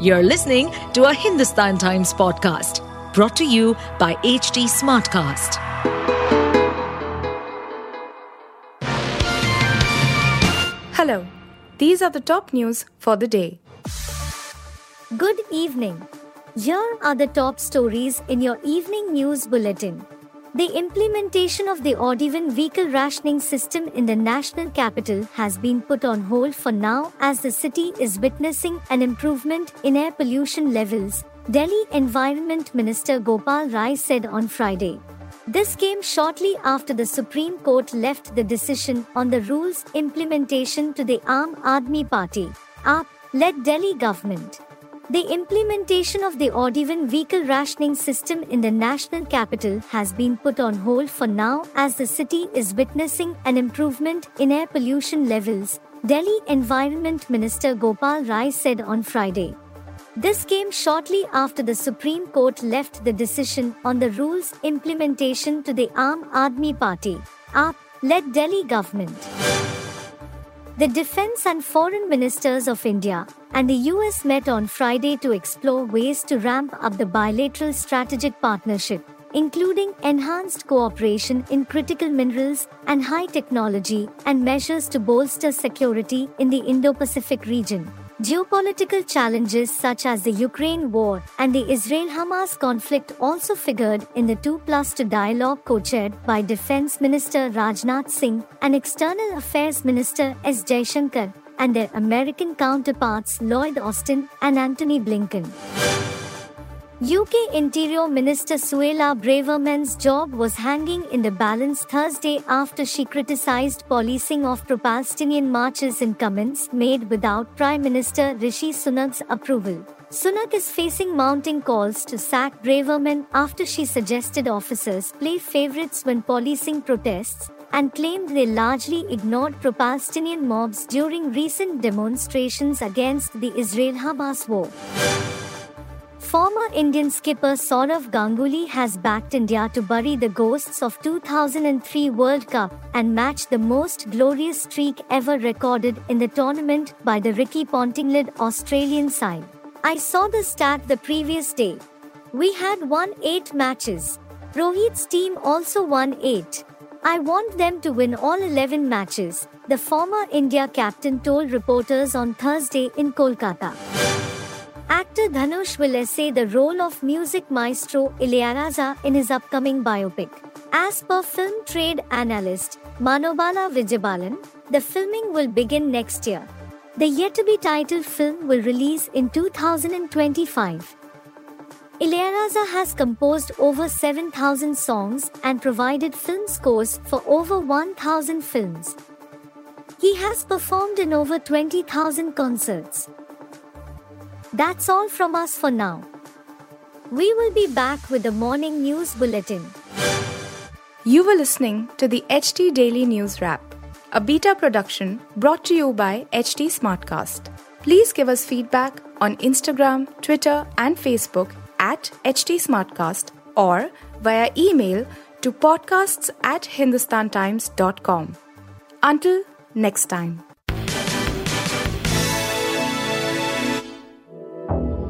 You're listening to a Hindustan Times podcast brought to you by HT Smartcast. Hello, these are the top news for the day. Good evening. Here are the top stories in your evening news bulletin. The implementation of the odd-even vehicle rationing system in the national capital has been put on hold for now as the city is witnessing an improvement in air pollution levels, Delhi Environment Minister Gopal Rai said on Friday. This came shortly after the Supreme Court left the decision on the rules implementation to the Aam Aadmi Party, AAP, led Delhi government. The implementation of the odd-even vehicle rationing system in the national capital has been put on hold for now as the city is witnessing an improvement in air pollution levels, Delhi Environment Minister Gopal Rai said on Friday. This came shortly after the Supreme Court left the decision on the rules implementation to the Aam Aadmi Party, AAP, led Delhi government. The Defense and Foreign Ministers of India and the US met on Friday to explore ways to ramp up the bilateral strategic partnership, including enhanced cooperation in critical minerals and high technology, and measures to bolster security in the Indo Pacific region. Geopolitical challenges such as the Ukraine war and the Israel Hamas conflict also figured in the 2 plus 2 dialogue co chaired by Defense Minister Rajnath Singh and External Affairs Minister S. Jaishankar and their American counterparts Lloyd Austin and Antony Blinken. UK Interior Minister Suella Braverman's job was hanging in the balance Thursday after she criticized policing of pro Palestinian marches in comments made without Prime Minister Rishi Sunak's approval. Sunak is facing mounting calls to sack Braverman after she suggested officers play favorites when policing protests and claimed they largely ignored pro Palestinian mobs during recent demonstrations against the Israel Hamas war. Former Indian skipper Sourav Ganguly has backed India to bury the ghosts of 2003 World Cup and match the most glorious streak ever recorded in the tournament by the Ricky Ponting-led Australian side. I saw the stat the previous day. We had won 8 matches. Rohit's team also won 8. I want them to win all 11 matches, the former India captain told reporters on Thursday in Kolkata. Actor Dhanush will essay the role of music maestro Ilayaraja in his upcoming biopic. As per film trade analyst Manobala Vijayabalan, the filming will begin next year. The yet to be titled film will release in 2025. Ilayaraja has composed over 7,000 songs and provided film scores for over 1,000 films. He has performed in over 20,000 concerts. That's all from us for now. We will be back with the morning news bulletin. You were listening to the HT Daily News Wrap, a beta production brought to you by HT Smartcast. Please give us feedback on Instagram, Twitter, and Facebook at HT Smartcast or via email to podcasts at hindustantimes.com. Until next time.